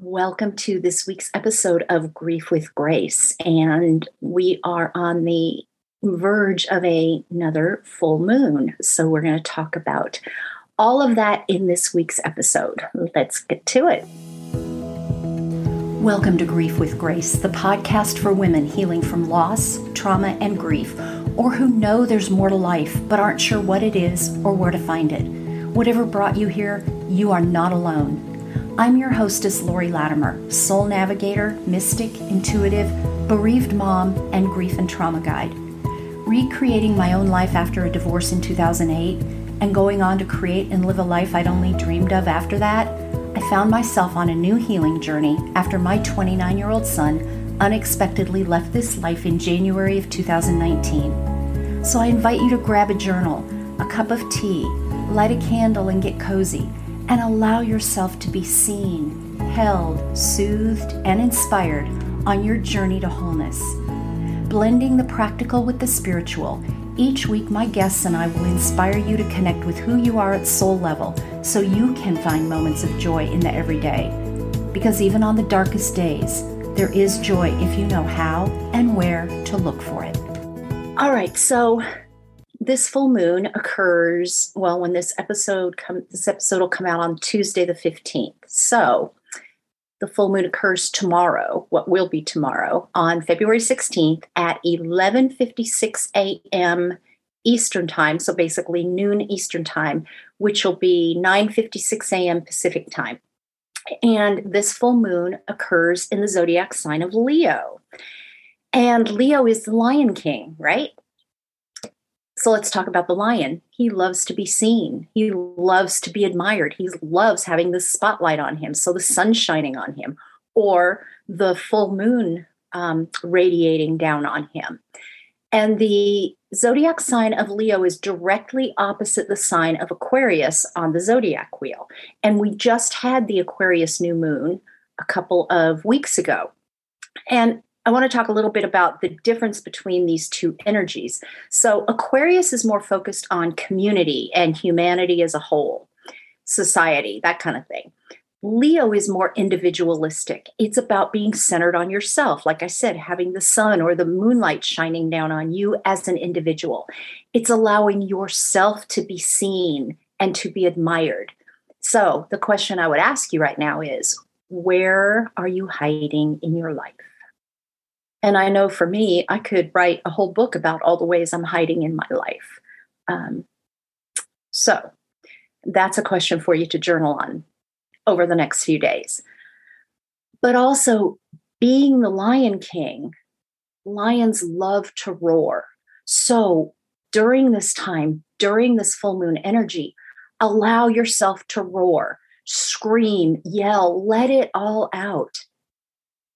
Welcome to this week's episode of Grief with Grace. And we are on the verge of a, another full moon. So we're going to talk about all of that in this week's episode. Let's get to it. Welcome to Grief with Grace, the podcast for women healing from loss, trauma, and grief, or who know there's more to life but aren't sure what it is or where to find it. Whatever brought you here, you are not alone. I'm your hostess, Lori Latimer, soul navigator, mystic, intuitive, bereaved mom, and grief and trauma guide. Recreating my own life after a divorce in 2008 and going on to create and live a life I'd only dreamed of after that, I found myself on a new healing journey after my 29 year old son unexpectedly left this life in January of 2019. So I invite you to grab a journal, a cup of tea, light a candle, and get cozy and allow yourself to be seen, held, soothed, and inspired on your journey to wholeness. Blending the practical with the spiritual, each week my guests and I will inspire you to connect with who you are at soul level so you can find moments of joy in the everyday. Because even on the darkest days, there is joy if you know how and where to look for it. All right, so this full moon occurs well when this episode come this episode will come out on Tuesday the 15th. So the full moon occurs tomorrow, what will be tomorrow on February 16th at 11:56 a.m. Eastern time, so basically noon Eastern time, which will be 9:56 a.m. Pacific time. And this full moon occurs in the zodiac sign of Leo. And Leo is the lion king, right? So let's talk about the lion. He loves to be seen. He loves to be admired. He loves having the spotlight on him. So the sun shining on him or the full moon um, radiating down on him. And the zodiac sign of Leo is directly opposite the sign of Aquarius on the zodiac wheel. And we just had the Aquarius new moon a couple of weeks ago. And I want to talk a little bit about the difference between these two energies. So, Aquarius is more focused on community and humanity as a whole, society, that kind of thing. Leo is more individualistic. It's about being centered on yourself. Like I said, having the sun or the moonlight shining down on you as an individual. It's allowing yourself to be seen and to be admired. So, the question I would ask you right now is where are you hiding in your life? And I know for me, I could write a whole book about all the ways I'm hiding in my life. Um, so that's a question for you to journal on over the next few days. But also, being the Lion King, lions love to roar. So during this time, during this full moon energy, allow yourself to roar, scream, yell, let it all out.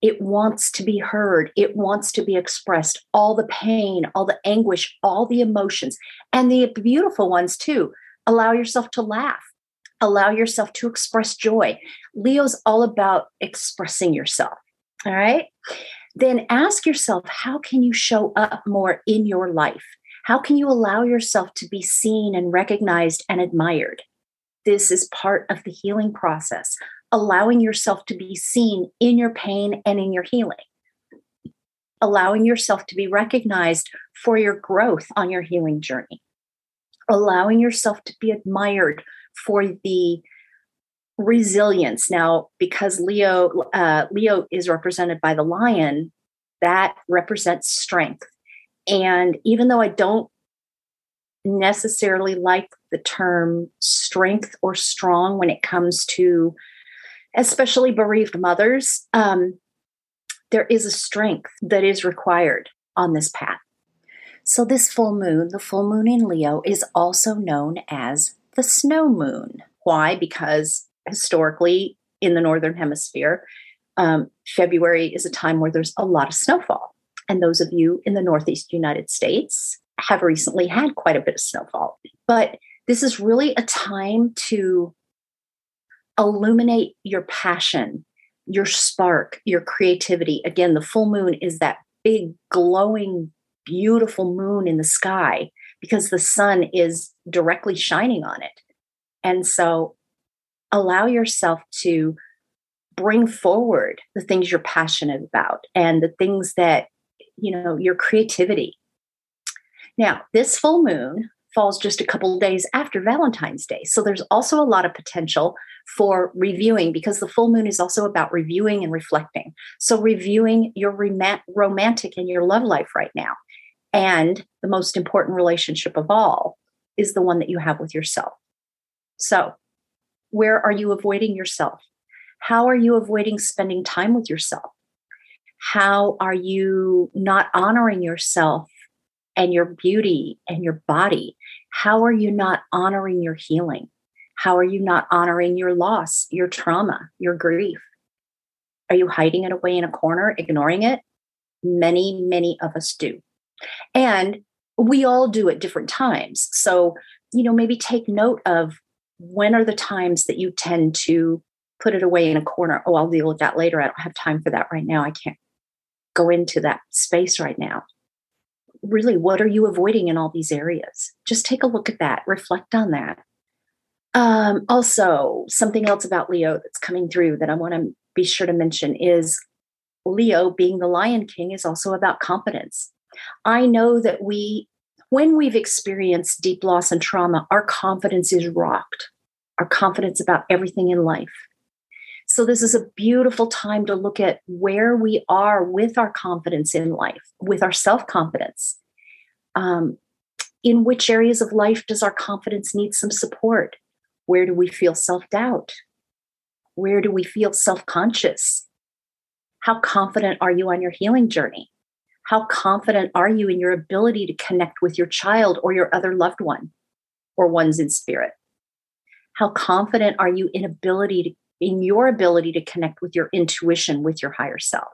It wants to be heard. It wants to be expressed. All the pain, all the anguish, all the emotions, and the beautiful ones too. Allow yourself to laugh. Allow yourself to express joy. Leo's all about expressing yourself. All right. Then ask yourself how can you show up more in your life? How can you allow yourself to be seen and recognized and admired? This is part of the healing process allowing yourself to be seen in your pain and in your healing, allowing yourself to be recognized for your growth on your healing journey, allowing yourself to be admired for the resilience. Now, because Leo uh, Leo is represented by the lion, that represents strength. And even though I don't necessarily like the term strength or strong when it comes to especially bereaved mothers, um, there is a strength that is required on this path. So, this full moon, the full moon in Leo, is also known as the snow moon. Why? Because historically in the Northern Hemisphere, um, February is a time where there's a lot of snowfall. And those of you in the Northeast United States have recently had quite a bit of snowfall. But this is really a time to illuminate your passion, your spark, your creativity. Again, the full moon is that big, glowing, beautiful moon in the sky because the sun is directly shining on it. And so allow yourself to bring forward the things you're passionate about and the things that, you know, your creativity. Now, this full moon falls just a couple days after Valentine's Day. So there's also a lot of potential for reviewing because the full moon is also about reviewing and reflecting. So reviewing your romantic and your love life right now. And the most important relationship of all is the one that you have with yourself. So, where are you avoiding yourself? How are you avoiding spending time with yourself? How are you not honoring yourself and your beauty and your body? How are you not honoring your healing? How are you not honoring your loss, your trauma, your grief? Are you hiding it away in a corner, ignoring it? Many, many of us do. And we all do at different times. So, you know, maybe take note of when are the times that you tend to put it away in a corner. Oh, I'll deal with that later. I don't have time for that right now. I can't go into that space right now. Really, what are you avoiding in all these areas? Just take a look at that, reflect on that. Um, also, something else about Leo that's coming through that I want to be sure to mention is Leo, being the Lion King, is also about confidence. I know that we, when we've experienced deep loss and trauma, our confidence is rocked, our confidence about everything in life. So, this is a beautiful time to look at where we are with our confidence in life, with our self confidence. Um, in which areas of life does our confidence need some support? Where do we feel self doubt? Where do we feel self conscious? How confident are you on your healing journey? How confident are you in your ability to connect with your child or your other loved one or ones in spirit? How confident are you in ability to, in your ability to connect with your intuition, with your higher self?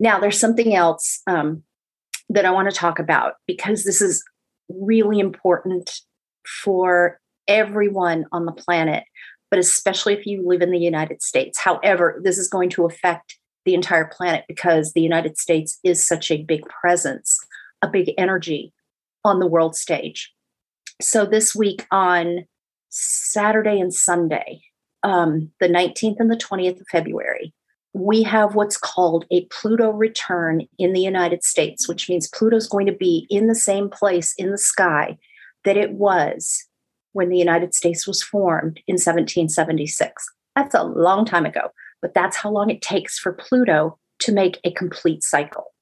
Now, there's something else um, that I want to talk about because this is really important for everyone on the planet, but especially if you live in the United States. However, this is going to affect the entire planet because the United States is such a big presence, a big energy on the world stage. So this week on Saturday and Sunday, um, the 19th and the 20th of February, we have what's called a Pluto return in the United States, which means Pluto's going to be in the same place in the sky that it was when the United States was formed in 1776. That's a long time ago but that's how long it takes for Pluto to make a complete cycle.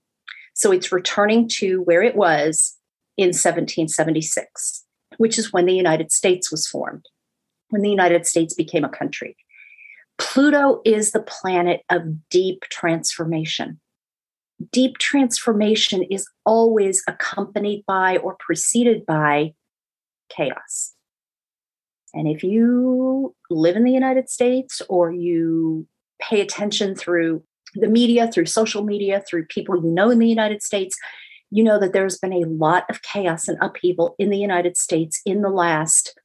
So it's returning to where it was in 1776, which is when the United States was formed, when the United States became a country. Pluto is the planet of deep transformation. Deep transformation is always accompanied by or preceded by chaos. And if you live in the United States or you pay attention through the media, through social media, through people you know in the United States, you know that there's been a lot of chaos and upheaval in the United States in the last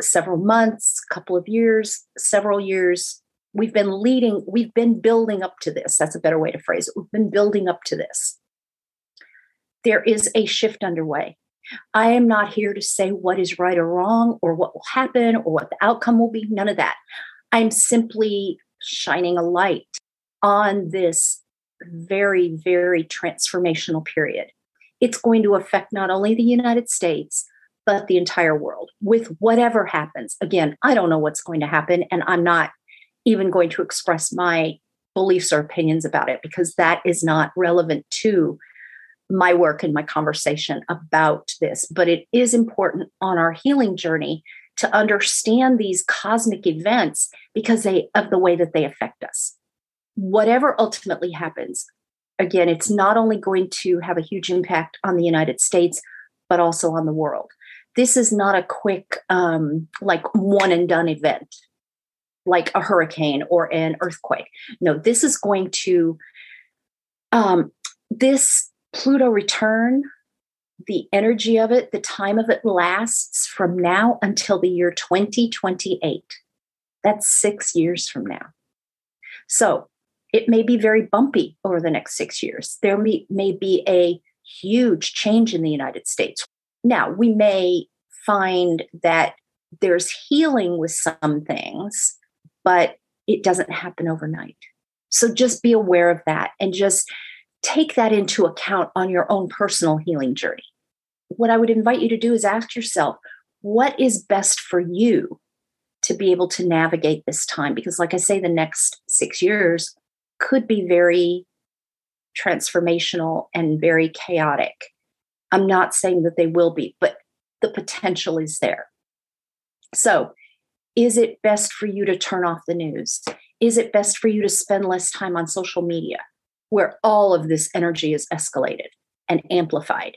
several months, couple of years, several years. We've been leading, we've been building up to this. That's a better way to phrase it. We've been building up to this. There is a shift underway. I am not here to say what is right or wrong or what will happen or what the outcome will be. None of that. I'm simply shining a light on this very, very transformational period. It's going to affect not only the United States, but the entire world with whatever happens. Again, I don't know what's going to happen, and I'm not even going to express my beliefs or opinions about it because that is not relevant to my work and my conversation about this. But it is important on our healing journey to understand these cosmic events because they of the way that they affect us whatever ultimately happens again it's not only going to have a huge impact on the united states but also on the world this is not a quick um, like one and done event like a hurricane or an earthquake no this is going to um, this pluto return the energy of it, the time of it lasts from now until the year 2028. That's six years from now. So it may be very bumpy over the next six years. There may, may be a huge change in the United States. Now, we may find that there's healing with some things, but it doesn't happen overnight. So just be aware of that and just take that into account on your own personal healing journey. What I would invite you to do is ask yourself, what is best for you to be able to navigate this time? Because, like I say, the next six years could be very transformational and very chaotic. I'm not saying that they will be, but the potential is there. So, is it best for you to turn off the news? Is it best for you to spend less time on social media where all of this energy is escalated and amplified?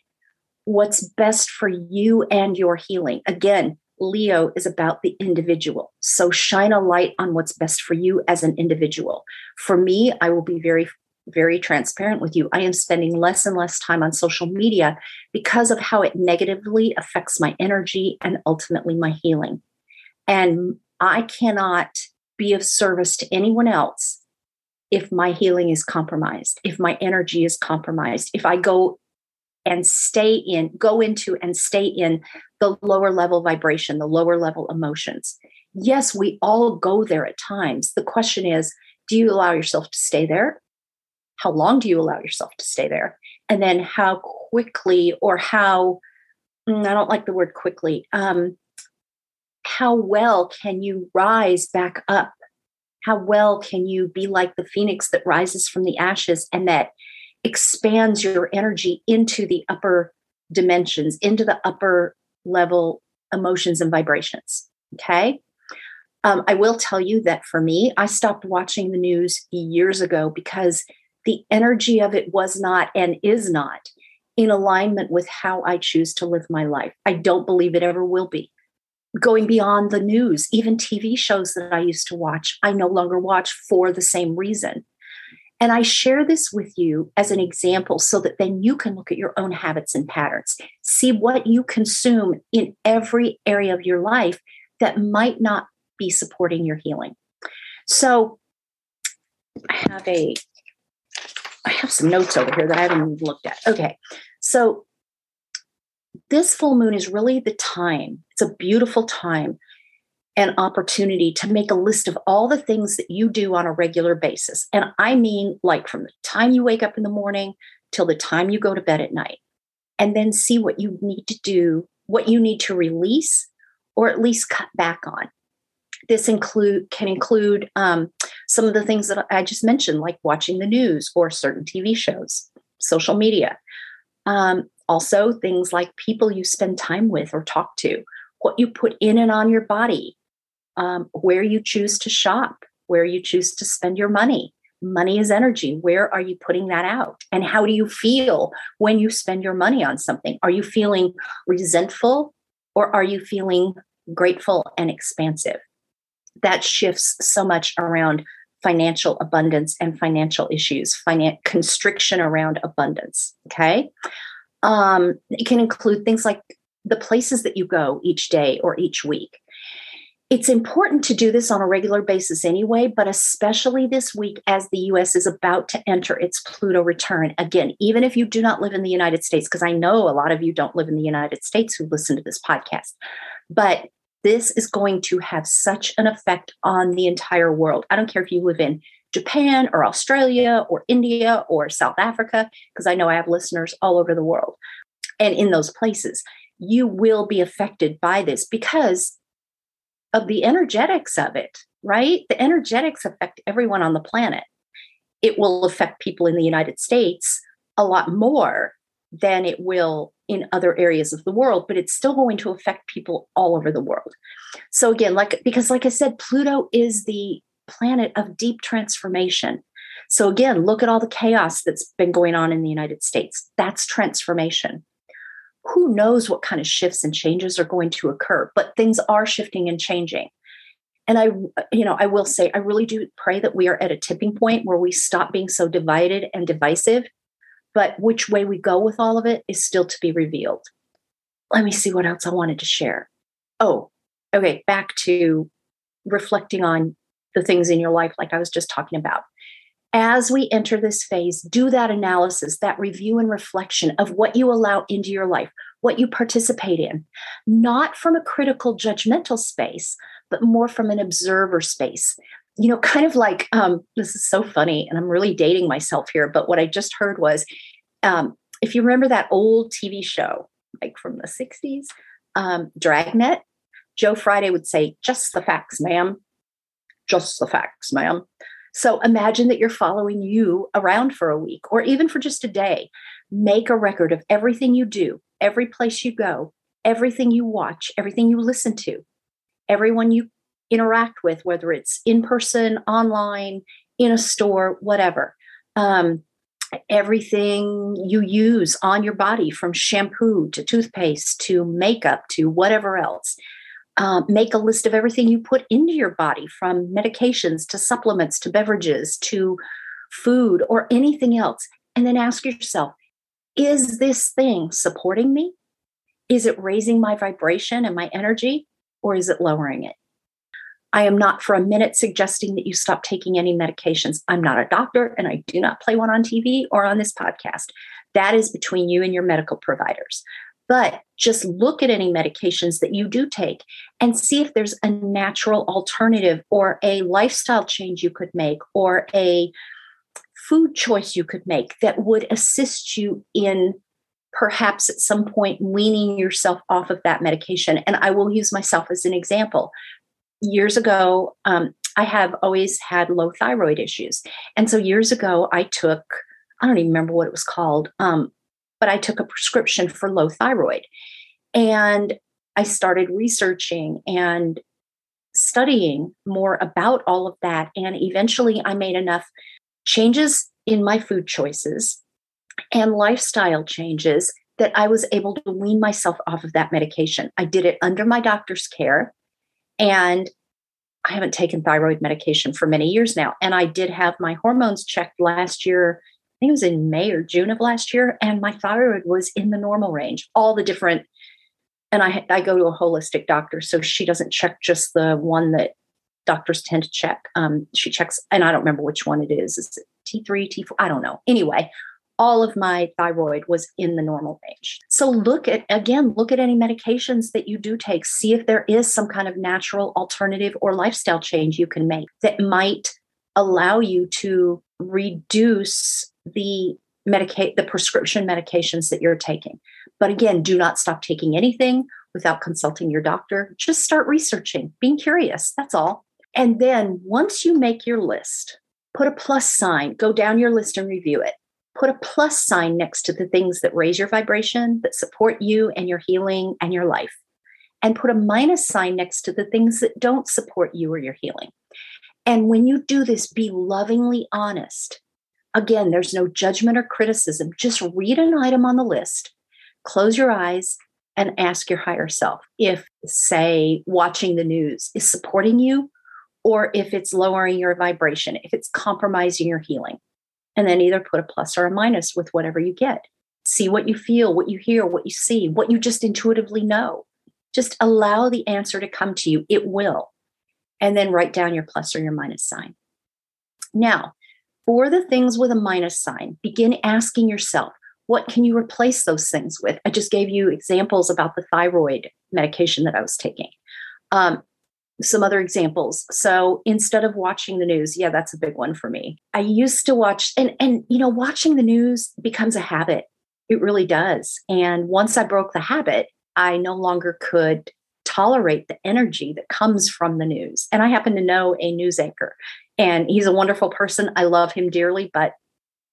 What's best for you and your healing? Again, Leo is about the individual. So shine a light on what's best for you as an individual. For me, I will be very very transparent with you. I am spending less and less time on social media because of how it negatively affects my energy and ultimately my healing. And I cannot be of service to anyone else if my healing is compromised, if my energy is compromised, if I go and stay in, go into and stay in the lower level vibration, the lower level emotions. Yes, we all go there at times. The question is, do you allow yourself to stay there how long do you allow yourself to stay there? And then how quickly or how mm, i don't like the word quickly um, how well can you rise back up? How well can you be like the phoenix that rises from the ashes and that expands your energy into the upper dimensions into the upper level emotions and vibrations okay? Um, i will tell you that for me i stopped watching the news years ago because the energy of it was not and is not in alignment with how I choose to live my life. I don't believe it ever will be. Going beyond the news, even TV shows that I used to watch, I no longer watch for the same reason. And I share this with you as an example so that then you can look at your own habits and patterns, see what you consume in every area of your life that might not be supporting your healing. So I have a I have some notes over here that I haven't looked at. Okay. So this full moon is really the time. It's a beautiful time and opportunity to make a list of all the things that you do on a regular basis. And I mean, like from the time you wake up in the morning till the time you go to bed at night, and then see what you need to do, what you need to release, or at least cut back on. This include can include um, some of the things that I just mentioned, like watching the news or certain TV shows, social media. Um, also, things like people you spend time with or talk to, what you put in and on your body, um, where you choose to shop, where you choose to spend your money. Money is energy. Where are you putting that out? And how do you feel when you spend your money on something? Are you feeling resentful or are you feeling grateful and expansive? that shifts so much around financial abundance and financial issues, finan- constriction around abundance. Okay. Um, it can include things like the places that you go each day or each week. It's important to do this on a regular basis anyway, but especially this week as the US is about to enter its Pluto return. Again, even if you do not live in the United States, because I know a lot of you don't live in the United States who listen to this podcast, but this is going to have such an effect on the entire world. I don't care if you live in Japan or Australia or India or South Africa, because I know I have listeners all over the world. And in those places, you will be affected by this because of the energetics of it, right? The energetics affect everyone on the planet. It will affect people in the United States a lot more than it will in other areas of the world, but it's still going to affect people all over the world. So again, like because like I said, Pluto is the planet of deep transformation. So again, look at all the chaos that's been going on in the United States. That's transformation. Who knows what kind of shifts and changes are going to occur, but things are shifting and changing. And I, you know, I will say, I really do pray that we are at a tipping point where we stop being so divided and divisive but which way we go with all of it is still to be revealed. Let me see what else I wanted to share. Oh, okay, back to reflecting on the things in your life, like I was just talking about. As we enter this phase, do that analysis, that review and reflection of what you allow into your life, what you participate in, not from a critical, judgmental space, but more from an observer space. You know, kind of like um, this is so funny, and I'm really dating myself here, but what I just heard was um, if you remember that old TV show, like from the 60s, um, Dragnet, Joe Friday would say, just the facts, ma'am. Just the facts, ma'am. So imagine that you're following you around for a week or even for just a day. Make a record of everything you do, every place you go, everything you watch, everything you listen to, everyone you interact with, whether it's in person, online, in a store, whatever. Um, everything you use on your body from shampoo to toothpaste to makeup to whatever else. Uh, make a list of everything you put into your body from medications to supplements to beverages to food or anything else. And then ask yourself is this thing supporting me? Is it raising my vibration and my energy, or is it lowering it? I am not for a minute suggesting that you stop taking any medications. I'm not a doctor and I do not play one on TV or on this podcast. That is between you and your medical providers. But just look at any medications that you do take and see if there's a natural alternative or a lifestyle change you could make or a food choice you could make that would assist you in perhaps at some point weaning yourself off of that medication. And I will use myself as an example years ago, um, I have always had low thyroid issues. And so years ago, I took, I don't even remember what it was called, um, but I took a prescription for low thyroid. And I started researching and studying more about all of that. And eventually, I made enough changes in my food choices and lifestyle changes that I was able to wean myself off of that medication. I did it under my doctor's care. And I haven't taken thyroid medication for many years now. And I did have my hormones checked last year. I think it was in May or June of last year. And my thyroid was in the normal range. All the different, and I, I go to a holistic doctor. So she doesn't check just the one that doctors tend to check. Um, she checks, and I don't remember which one it is. Is it T3, T4? I don't know. Anyway, all of my thyroid was in the normal range. So look at, again, look at any medications that you do take. See if there is some kind of natural alternative or lifestyle change you can make that might allow you to reduce the medicate the prescription medications that you're taking. But again, do not stop taking anything without consulting your doctor. Just start researching, being curious. That's all. And then once you make your list, put a plus sign, go down your list and review it put a plus sign next to the things that raise your vibration, that support you and your healing and your life, and put a minus sign next to the things that don't support you or your healing. And when you do this, be lovingly honest. Again, there's no judgment or criticism. Just read an item on the list, close your eyes, and ask your higher self if, say, watching the news is supporting you or if it's lowering your vibration, if it's compromising your healing and then either put a plus or a minus with whatever you get. See what you feel, what you hear, what you see, what you just intuitively know. Just allow the answer to come to you. It will. And then write down your plus or your minus sign. Now, for the things with a minus sign, begin asking yourself, what can you replace those things with? I just gave you examples about the thyroid medication that I was taking. Um, some other examples. So instead of watching the news, yeah, that's a big one for me. I used to watch and and you know, watching the news becomes a habit. It really does. And once I broke the habit, I no longer could tolerate the energy that comes from the news. And I happen to know a news anchor and he's a wonderful person. I love him dearly, but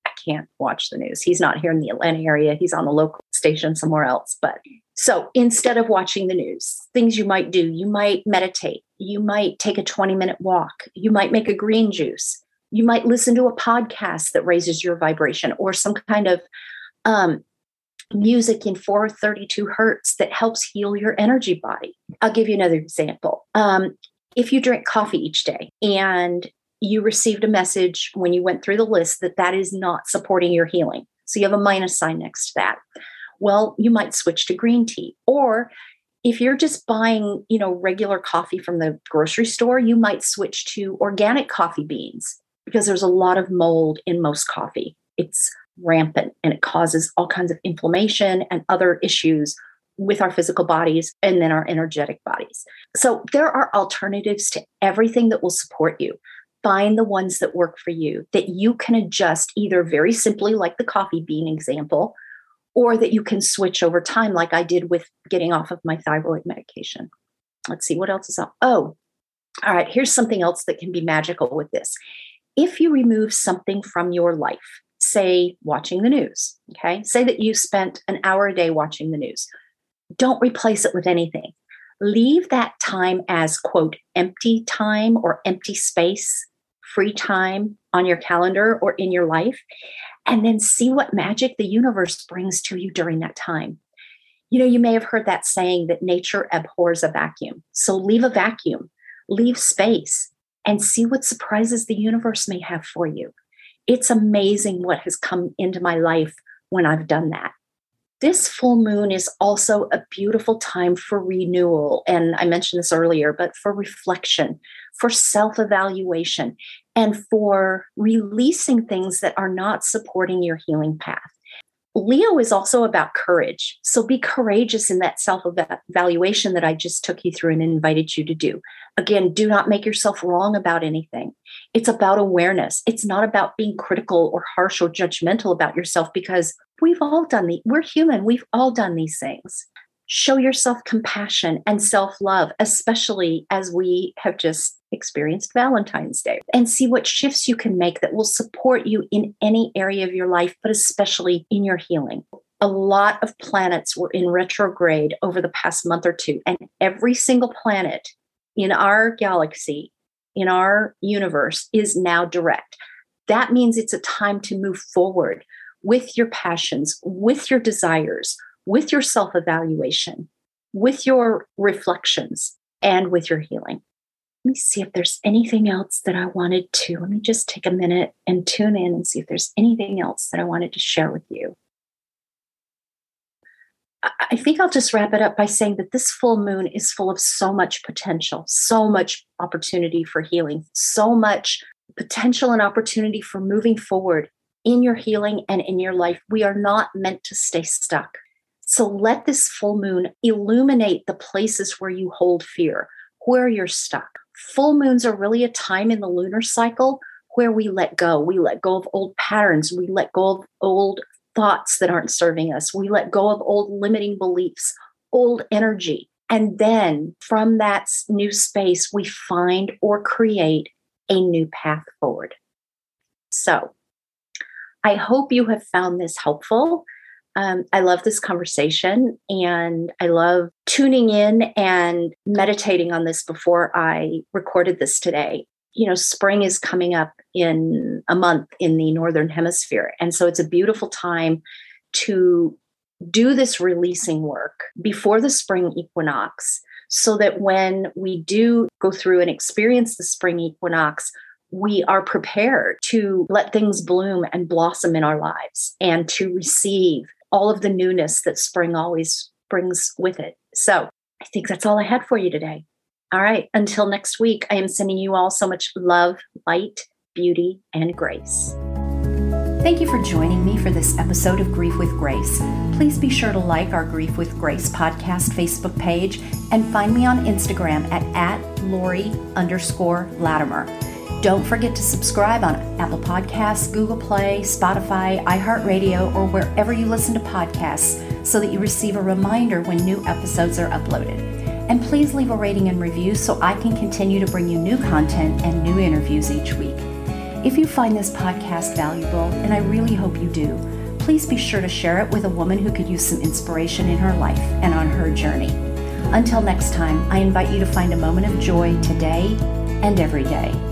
I can't watch the news. He's not here in the Atlanta area. He's on a local station somewhere else. But so instead of watching the news, things you might do, you might meditate, you might take a 20 minute walk, you might make a green juice, you might listen to a podcast that raises your vibration or some kind of um, music in 432 hertz that helps heal your energy body. I'll give you another example. Um, if you drink coffee each day and you received a message when you went through the list that that is not supporting your healing, so you have a minus sign next to that well, you might switch to green tea. Or if you're just buying, you know, regular coffee from the grocery store, you might switch to organic coffee beans because there's a lot of mold in most coffee. It's rampant and it causes all kinds of inflammation and other issues with our physical bodies and then our energetic bodies. So there are alternatives to everything that will support you. find the ones that work for you that you can adjust either very simply, like the coffee bean example, or that you can switch over time, like I did with getting off of my thyroid medication. Let's see what else is up. Oh, all right. Here's something else that can be magical with this. If you remove something from your life, say watching the news, okay, say that you spent an hour a day watching the news, don't replace it with anything. Leave that time as, quote, empty time or empty space, free time on your calendar or in your life, and then see what magic the universe brings to you during that time. You know, you may have heard that saying that nature abhors a vacuum. So leave a vacuum, leave space, and see what surprises the universe may have for you. It's amazing what has come into my life when I've done that. This full moon is also a beautiful time for renewal. And I mentioned this earlier, but for reflection, for self evaluation, and for releasing things that are not supporting your healing path. Leo is also about courage. So be courageous in that self evaluation that I just took you through and invited you to do. Again, do not make yourself wrong about anything. It's about awareness. It's not about being critical or harsh or judgmental about yourself because we've all done the we're human. We've all done these things. Show yourself compassion and self-love, especially as we have just experienced Valentine's Day and see what shifts you can make that will support you in any area of your life, but especially in your healing. A lot of planets were in retrograde over the past month or two, and every single planet in our galaxy, in our universe, is now direct. That means it's a time to move forward with your passions, with your desires, with your self evaluation, with your reflections, and with your healing. Let me see if there's anything else that I wanted to. Let me just take a minute and tune in and see if there's anything else that I wanted to share with you. I think I'll just wrap it up by saying that this full moon is full of so much potential, so much opportunity for healing, so much potential and opportunity for moving forward in your healing and in your life. We are not meant to stay stuck. So let this full moon illuminate the places where you hold fear, where you're stuck. Full moons are really a time in the lunar cycle where we let go. We let go of old patterns. We let go of old thoughts that aren't serving us. We let go of old limiting beliefs, old energy. And then from that new space, we find or create a new path forward. So I hope you have found this helpful. Um, I love this conversation and I love tuning in and meditating on this before I recorded this today. You know, spring is coming up in a month in the Northern Hemisphere. And so it's a beautiful time to do this releasing work before the spring equinox so that when we do go through and experience the spring equinox, we are prepared to let things bloom and blossom in our lives and to receive all of the newness that spring always brings with it. So I think that's all I had for you today. All right. Until next week, I am sending you all so much love, light, beauty, and grace. Thank you for joining me for this episode of Grief with Grace. Please be sure to like our Grief with Grace podcast Facebook page and find me on Instagram at, at Lori underscore Latimer. Don't forget to subscribe on Apple Podcasts, Google Play, Spotify, iHeartRadio, or wherever you listen to podcasts so that you receive a reminder when new episodes are uploaded. And please leave a rating and review so I can continue to bring you new content and new interviews each week. If you find this podcast valuable, and I really hope you do, please be sure to share it with a woman who could use some inspiration in her life and on her journey. Until next time, I invite you to find a moment of joy today and every day.